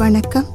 வணக்கம்.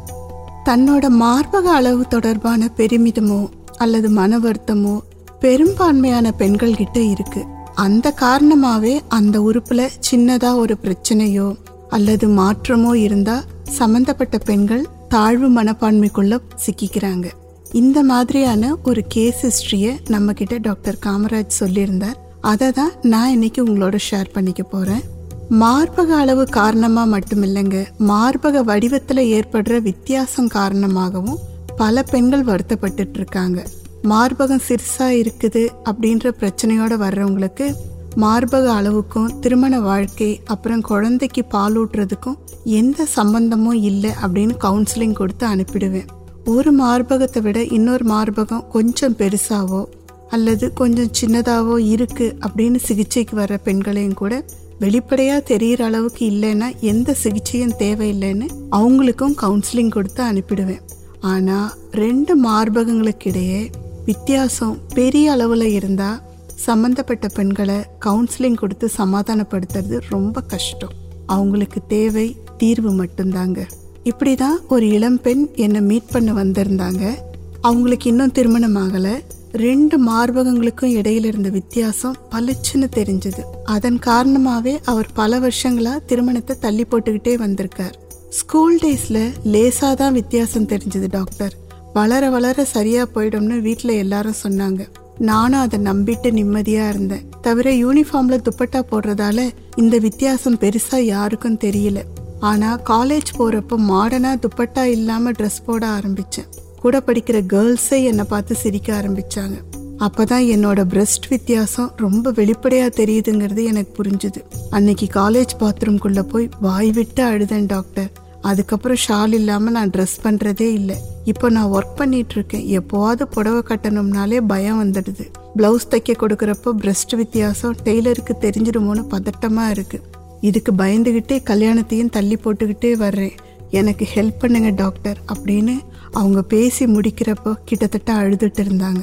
தன்னோட மார்பக அளவு தொடர்பான பெருமிதமோ அல்லது மன வருத்தமோ பெரும்பான்மையான பெண்கள் கிட்ட இருக்கு. அந்த காரணமாவே அந்த உறுப்புல சின்னதா ஒரு பிரச்சனையோ அல்லது மாற்றமோ இருந்தா சம்பந்தப்பட்ட பெண்கள் தாழ்வு மனப்பான்மைக்குள்ள சிக்கிக்கிறாங்க. இந்த மாதிரியான ஒரு கேஸ் ஹிஸ்டரிய நம்ம கிட்ட டாக்டர் காமராஜ் சொல்லியிருந்தார். அதை தான் நான் இன்னைக்கு உங்களோட ஷேர் பண்ணிக்க போறேன். மார்பக அளவு காரணமா மட்டுமில்லைங்க. மார்பக வடிவத்தில் ஏற்படுற வித்தியாசம் காரணமாகவும் பல பெண்கள் வருத்தப்பட்டுட்டு இருக்காங்க மார்பகம் சிறுசா இருக்குது அப்படின்ற பிரச்சனையோட வர்றவங்களுக்கு மார்பக அளவுக்கும் திருமண வாழ்க்கை அப்புறம் குழந்தைக்கு பால் ஊட்டுறதுக்கும் எந்த சம்பந்தமும் இல்லை அப்படின்னு கவுன்சிலிங் கொடுத்து அனுப்பிடுவேன். ஒரு மார்பகத்தை விட இன்னொரு மார்பகம் கொஞ்சம் பெருசாவோ அல்லது கொஞ்சம் சின்னதாவோ இருக்கு அப்படின்னு சிகிச்சைக்கு வர்ற பெண்களையும் கூட வெளிப்படையா தெரியற அளவுக்கு இல்லைன்னா எந்த சிகிச்சையும் தேவையில்லைன்னு அவங்களுக்கும் கவுன்சிலிங் கொடுத்து அனுப்பிடுவேன். ஆனா ரெண்டு மார்பகங்களுக்கு இடையே வித்தியாசம் பெரிய அளவுல இருந்தா சம்பந்தப்பட்ட பெண்களை கவுன்சிலிங் கொடுத்து சமாதானப்படுத்துறது ரொம்ப கஷ்டம். அவங்களுக்கு தேவை தீர்வு மட்டும்தாங்க. இப்படிதான் ஒரு இளம்பெண் என்னை மீட் பண்ண வந்திருந்தாங்க. அவங்களுக்கு இன்னும் திருமணம் ஆகலை. ரெண்டு மார்பகங்களுக்கும் இடையில இருந்த வித்தியாசம் பளிச்சுன்னு தெரிஞ்சது. அதன் காரணமாவே அவர் பல வருஷங்களா திருமணத்தை தள்ளி போட்டுக்கிட்டே வந்திருக்கார். ஸ்கூல் டேஸ்ல லேசா தான் வித்தியாசம் தெரிஞ்சது டாக்டர். வளர வளர சரியா போயிடும்னு வீட்டில் எல்லாரும் சொன்னாங்க. நானும் அதை நம்பிட்டு நிம்மதியா இருந்தேன். தவிர யூனிஃபார்ம்ல துப்பட்டா போடுறதால இந்த வித்தியாசம் பெருசா யாருக்கும் தெரியல. ஆனா காலேஜ் போறப்போ மாடர்னா துப்பட்டா இல்லாம ட்ரெஸ் போட ஆரம்பிச்சேன். கூட படிக்கிற கேர்ள்ஸே என்னை பார்த்து சிரிக்க ஆரம்பிச்சாங்க. அப்பதான் என்னோட பிரஸ்ட் வித்தியாசம் ரொம்ப வெளிப்படையா தெரியுதுங்கிறது எனக்கு புரிஞ்சுது. அன்னைக்கு காலேஜ் பாத்ரூம்குள்ள போய் வாய் விட்டு அழுதேன் டாக்டர் அதுக்கப்புறம் ஷால் இல்லாம நான் ட்ரெஸ் பண்றதே இல்லை. இப்போ நான் ஒர்க் பண்ணிட்டு இருக்கேன் எப்போவாவது புடவை கட்டணும்னாலே பயம் வந்துடுது. பிளவுஸ் தைக்க கொடுக்குறப்போ பிரஸ்ட் வித்தியாசம் டெய்லருக்கு தெரிஞ்சிடுமோன்னு பதட்டமா இருக்கு. இதுக்கு பயந்துகிட்டே கல்யாணத்தையும் தள்ளி போட்டுக்கிட்டே வர்றேன். எனக்கு ஹெல்ப் பண்ணுங்க டாக்டர் அப்படின்னு அவங்க பேசி முடிக்கிறப்போ கிட்டத்தட்ட அழுதுட்டு இருந்தாங்க.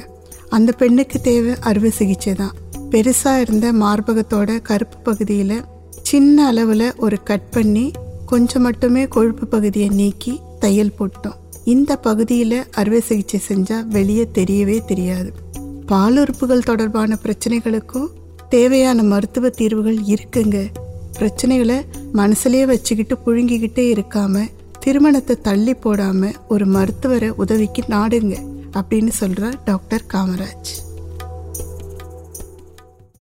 அந்த பெண்ணுக்கு தேவை அறுவை சிகிச்சை தான். பெருசாக இருந்த மார்பகத்தோட கருப்பு பகுதியில் சின்ன அளவில் ஒரு கட் பண்ணி கொஞ்சம் மட்டுமே கொழுப்பு பகுதியை நீக்கி தையல் போட்டோம். இந்த பகுதியில் அறுவை சிகிச்சை செஞ்சால் வெளியே தெரியவே தெரியாது. பாலுறுப்புகள் தொடர்பான பிரச்சனைகளுக்கும் தேவையான மருத்துவ தீர்வுகள் இருக்குங்க. பிரச்சனைகளை மனசுலேயே வச்சுக்கிட்டு புழுங்கிக்கிட்டே இருக்காமல் திருமணத்தை தள்ளி போடாம ஒரு மருத்துவரை உதவிக்கு நாடுங்க அப்படின்னு சொல்கிறார் டாக்டர் காமராஜ்.